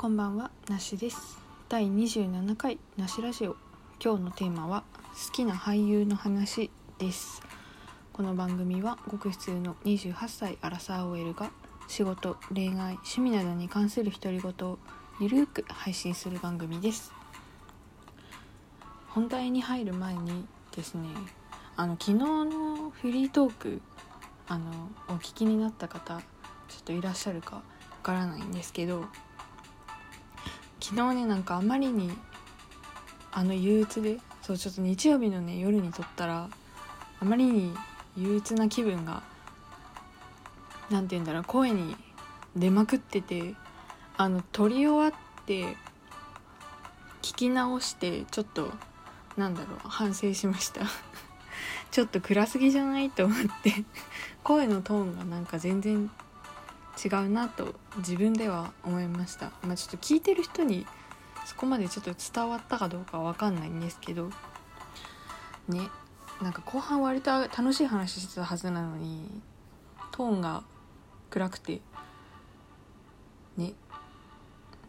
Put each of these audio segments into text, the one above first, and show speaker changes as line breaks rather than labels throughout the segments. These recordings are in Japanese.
こんばんはなしです。第27回なしラジオ。今日のテーマは好きな俳優の話です。この番組はごく普通の28歳アラサー OL が仕事恋愛趣味などに関する独り言をゆるーく配信する番組です。本題に入る前にですねあの昨日のフリートークあのお聞きになった方ちょっといらっしゃるかわからないんですけど昨日ねなんかあまりにあの憂鬱でそうちょっと日曜日のね夜に撮ったらあまりに憂鬱な気分が何て言うんだろう声に出まくっててあの撮り終わって聞き直してちょっとなんだろう反省しました。ちょっと暗すぎじゃない？と思って声のトーンがなんか全然違うなと自分では思いました、まあ、ちょっと聞いてる人にそこまでちょっと伝わったかどうかわかんないんですけど。ね。なんか後半割と楽しい話してたはずなのにトーンが暗くて。ね。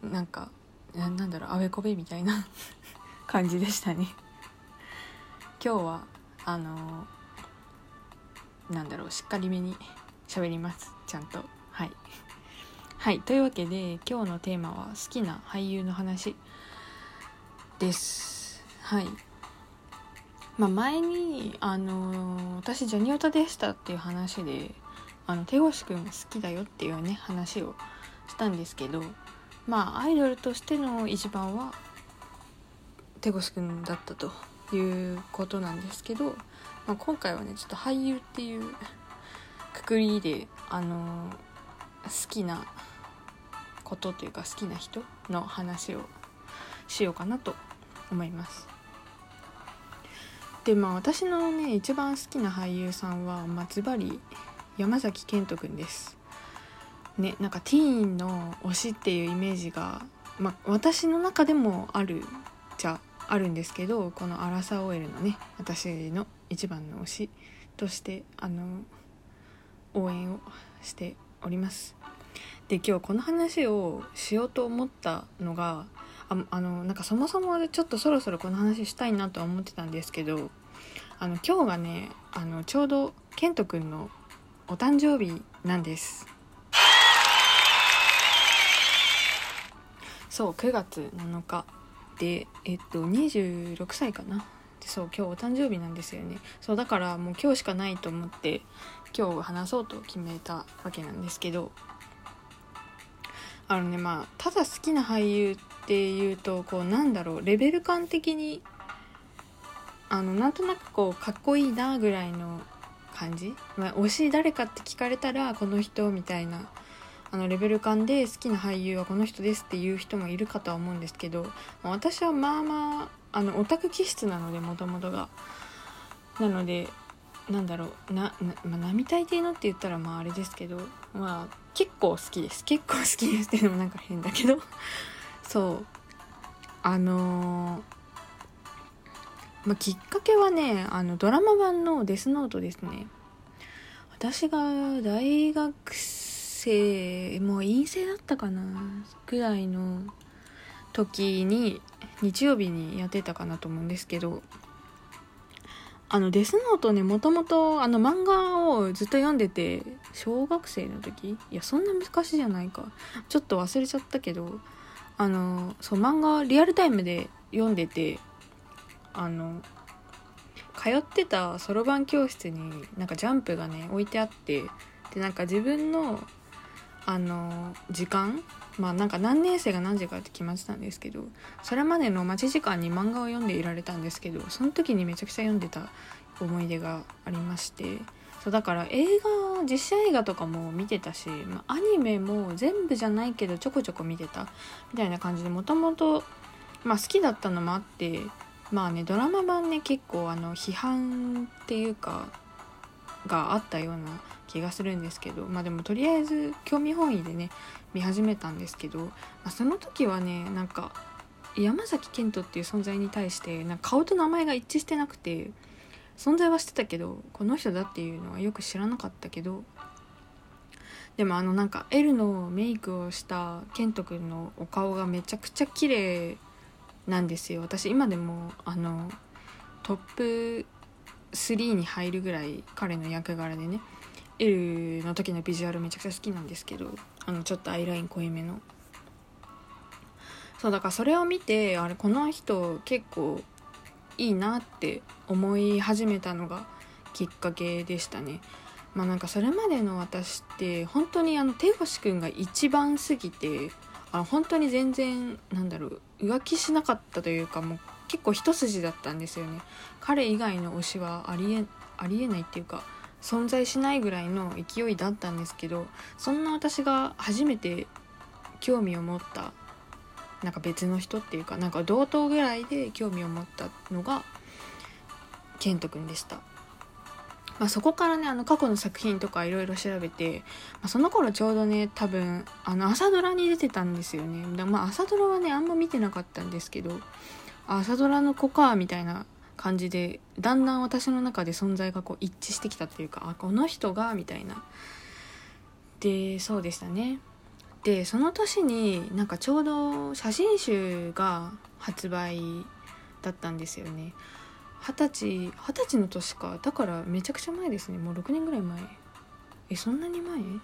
なんかなんだろうあべこべみたいな 感じでしたね。今日はあのー、なんだろうしっかりめに喋ります。ちゃんと。はい。はいというわけで今日のテーマは好きな俳優の話です。はい。まあ前にあの私ジャニオタでしたっていう話であの手越くん好きだよっていうね話をしたんですけどまあアイドルとしての一番は手越くんだったということなんですけど、まあ、今回はねちょっと俳優っていうくくりであの好きなことというか好きな人の話をしようかなと思います。でまあ私のね一番好きな俳優さんは、まあ、ズバリ山崎賢人くんです。ねなんかティーンの推しっていうイメージが、まあ、私の中でもあるじゃあるんですけどこのアラサー OL のね私の一番の推しとしてあの応援をしております。で今日この話をしようと思ったのがああのなんかそもそもちょっとそろそろこの話したいなとは思ってたんですけどあの今日がねあのちょうどケントくんのお誕生日なんです。そう9月7日でえっと26歳かな。そう今日お誕生日なんですよね。そうだからもう今日しかないと思って今日話そうと決めたわけなんですけどあのねまあただ好きな俳優っていうとこうなんだろうレベル感的にあのなんとなくこうかっこいいなぐらいの感じ、まあ、推し誰かって聞かれたらこの人みたいなあのレベル感で好きな俳優はこの人ですっていう人もいるかとは思うんですけど私はまあまああのオタク気質なのでもともとが。なのでなんだろうなな、まあ、並大抵のって言ったらまああれですけどまあ結構好きです。結構好きですっていうのもなんか変だけど。そう。あのー、まあ、きっかけはねあのドラマ版の「デスノート」ですね。私が大学生もう陰性だったかなぐらいの時に日曜日にやってたかなと思うんですけど。あのデスノートねもともとあの漫画をずっと読んでて小学生の時？いやそんな昔じゃないか。ちょっと忘れちゃったけどあのそう漫画リアルタイムで読んでてあの通ってたそろばん教室になんかジャンプがね置いてあってでなんか自分のあの時間まあなんか何年生が何時かって決まってたんですけどそれまでの待ち時間に漫画を読んでいられたんですけどその時にめちゃくちゃ読んでた思い出がありましてそうだから映画実写映画とかも見てたし、まあ、アニメも全部じゃないけどちょこちょこ見てたみたいな感じでもともと好きだったのもあってまあねドラマ版ね結構あの批判っていうかがあったような気がするんですけどまあでもとりあえず興味本位でね見始めたんですけど、まあ、その時はねなんか山崎賢人っていう存在に対してなんか顔と名前が一致してなくて存在はしてたけどこの人だっていうのはよく知らなかったけどでもあのなんか L のメイクをしたケントくんのお顔がめちゃくちゃ綺麗なんですよ。私今でもあのトップ3に入るぐらい彼の役柄でね L の時のビジュアルめちゃくちゃ好きなんですけどあのちょっとアイライン濃いめの。そうだからそれを見てあれこの人結構いいなって思い始めたのがきっかけでしたね。まあなんかそれまでの私って本当にあの手越くんが一番すぎてあ本当に全然なんだろう浮気しなかったというかもう結構一筋だったんですよね彼以外の推しはありえありえないっていうか存在しないぐらいの勢いだったんですけどそんな私が初めて興味を持ったなんか別の人っていうかなんか同等ぐらいで興味を持ったのがケントくんでした。まあ、そこからねあの過去の作品とかいろいろ調べて、まあ、その頃ちょうどね多分あの朝ドラに出てたんですよねだまあ朝ドラはねあんま見てなかったんですけど朝ドラの子かみたいな感じでだんだん私の中で存在がこう一致してきたっていうかあこの人がみたいな。でそうでしたね。でその年になんかちょうど写真集が発売だったんですよね。二十歳二十歳の年か。だからめちゃくちゃ前ですね。もう6年ぐらい前。えそんなに前？二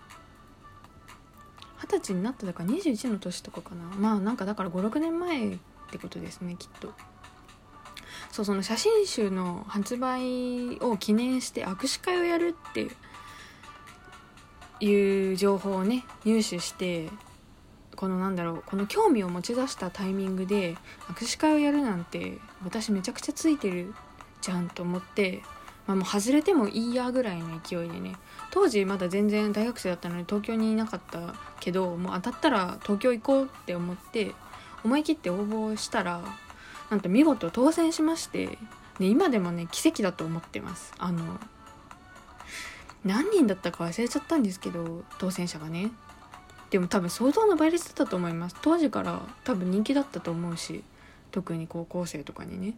十歳になっただから21の年とかかな。まあなんかだから56年前ってことですねきっと。そうその写真集の発売を記念して握手会をやるっていう情報をね入手してこのなんだろうこの興味を持ち出したタイミングで握手会をやるなんて私めちゃくちゃついてるじゃんと思って、まあ、もう外れてもいいやぐらいの勢いでね当時まだ全然大学生だったのに東京にいなかったけどもう当たったら東京行こうって思って思い切って応募したらなんと見事当選しましてで今でもね奇跡だと思ってます。あの何人だったか忘れちゃったんですけど当選者がね。でも多分相当な倍率だったと思います。当時から多分人気だったと思うし特に高校生とかにね。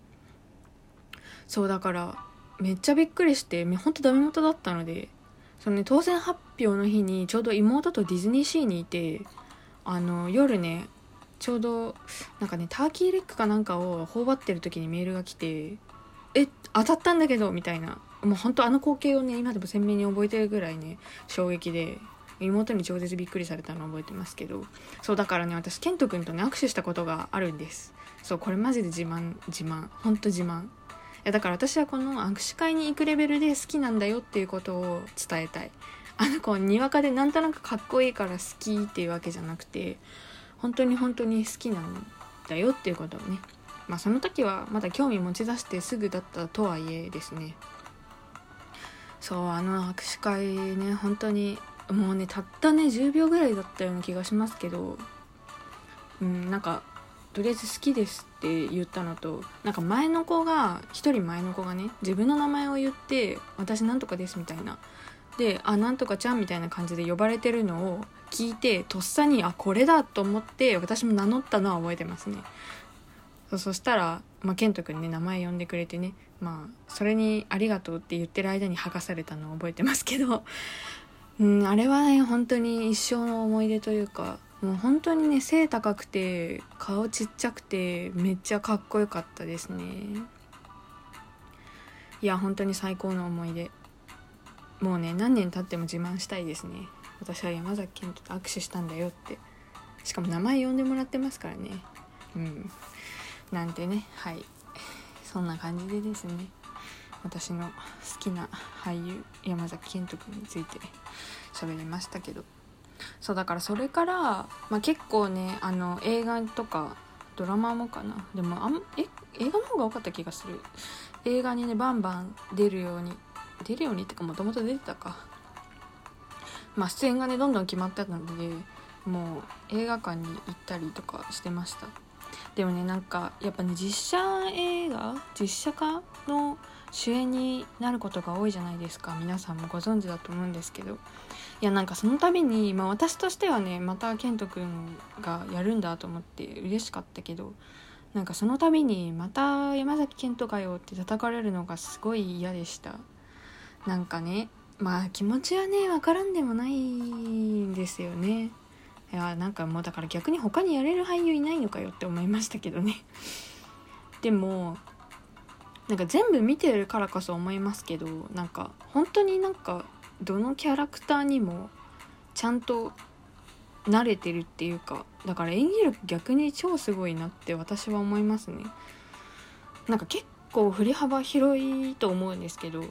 そうだからめっちゃびっくりしてほんとダメ元だったのでそのね当選発表の日にちょうど妹とディズニーシーにいてあの夜ねちょうどなんかねターキーレッグかなんかを頬張ってる時にメールが来て「え当たったんだけど」みたいな。もうほんとあの光景をね今でも鮮明に覚えてるぐらいね衝撃で妹に超絶びっくりされたのを覚えてますけど。そうだからね私ケント君とね握手したことがあるんです。そうこれマジで自慢自慢。ほんと自慢。いやだから私はこの握手会に行くレベルで好きなんだよっていうことを伝えたい。あの子にわかでなんとなくかっこいいから好きっていうわけじゃなくて本当に本当に好きなんだよっていうことをね。まあその時はまだ興味持ち出してすぐだったとはいえですね。そうあの握手会ね本当にもうねたったね10秒ぐらいだったような気がしますけど。うんなんかとりあえず好きですって言ったのとなんか前の子が1人前の子がね自分の名前を言って「私なんとかです」みたいな。で「あなんとかちゃん」みたいな感じで呼ばれてるのを聞いてとっさにあこれだと思って私も名乗ったのは覚えてますね。そしたら、まあ、健人君ね名前呼んでくれてねまあそれに「ありがとう」って言ってる間に剥がされたのを覚えてますけど うんあれはね本当に一生の思い出というかもう本当にね背高くて顔ちっちゃくてめっちゃかっこよかったですね。いや本当に最高の思い出。もうね何年経っても自慢したいですね。私は山崎賢人と握手したんだよって。しかも名前呼んでもらってますからね。うん。なんてね。はい。そんな感じでですね。私の好きな俳優山崎賢人君について喋りましたけど。そうだからそれから、まあ、結構ねあの映画とかドラマもかな。でもあんえ映画の方が多かった気がする。映画にねバンバン出るように出るようにってかもともと出てたか。まあ出演がねどんどん決まってたのでもう映画館に行ったりとかしてました。でもねなんかやっぱね実写映画実写化の主演になることが多いじゃないですか。皆さんもご存知だと思うんですけど。いやなんかその度に、まあ、私としてはねまた健人君がやるんだと思って嬉しかったけどなんかその度にまた山崎賢人かよって叩かれるのがすごい嫌でした。なんかねまあ気持ちはね分からんでもないんですよね。いやなんかもうだから逆に他にやれる俳優いないのかよって思いましたけどね。でもなんか全部見てるからこそ思いますけどなんか本当になんかどのキャラクターにもちゃんと慣れてるっていうかだから演技力逆に超すごいなって私は思いますね。なんか結構振り幅広いと思うんですけど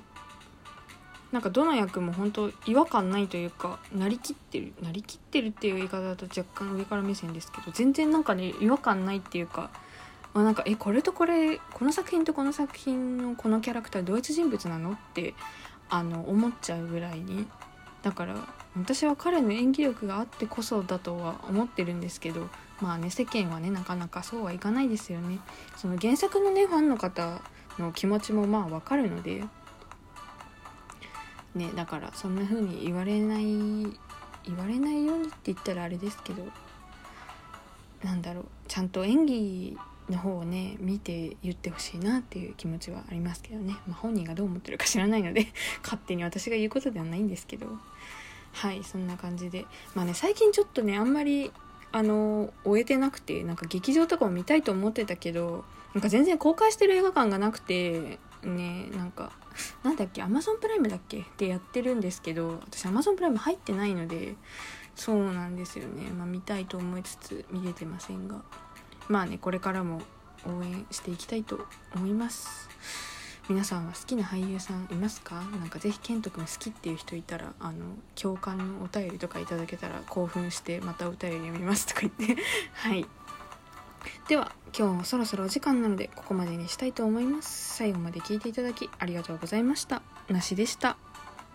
なんかどの役も本当違和感ないというかなりきってるなりきってるっていう言い方だと若干上から目線ですけど全然なんかね違和感ないっていうかまあなんかえこれとこれこの作品とこの作品のこのキャラクター同一人物なの？ってあの思っちゃうぐらいにだから私は彼の演技力があってこそだとは思ってるんですけどまあね世間はねなかなかそうはいかないですよね。その原作のねファンの方の気持ちもまあわかるのでねだからそんな風に言われない言われないようにって言ったらあれですけどなんだろうちゃんと演技の方をね見て言ってほしいなっていう気持ちはありますけどね、まあ、本人がどう思ってるか知らないので 勝手に私が言うことではないんですけど。はいそんな感じで。まあね最近ちょっとねあんまりあの終えてなくてなんか劇場とかも見たいと思ってたけどなんか全然公開してる映画館がなくてねなんかなんだっけアマゾンプライムだっけ？ってやってるんですけど私アマゾンプライム入ってないのでそうなんですよね。まあ見たいと思いつつ見れてませんが。まあねこれからも応援していきたいと思います。皆さんは好きな俳優さんいますか？なんかぜひケント君好きっていう人いたらあの共感のお便りとかいただけたら興奮してまたお便り読みますとか言って。はい。では今日もそろそろお時間なのでここまでにしたいと思います。最後まで聞いていただきありがとうございました。なしでした。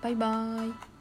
バイバーイ。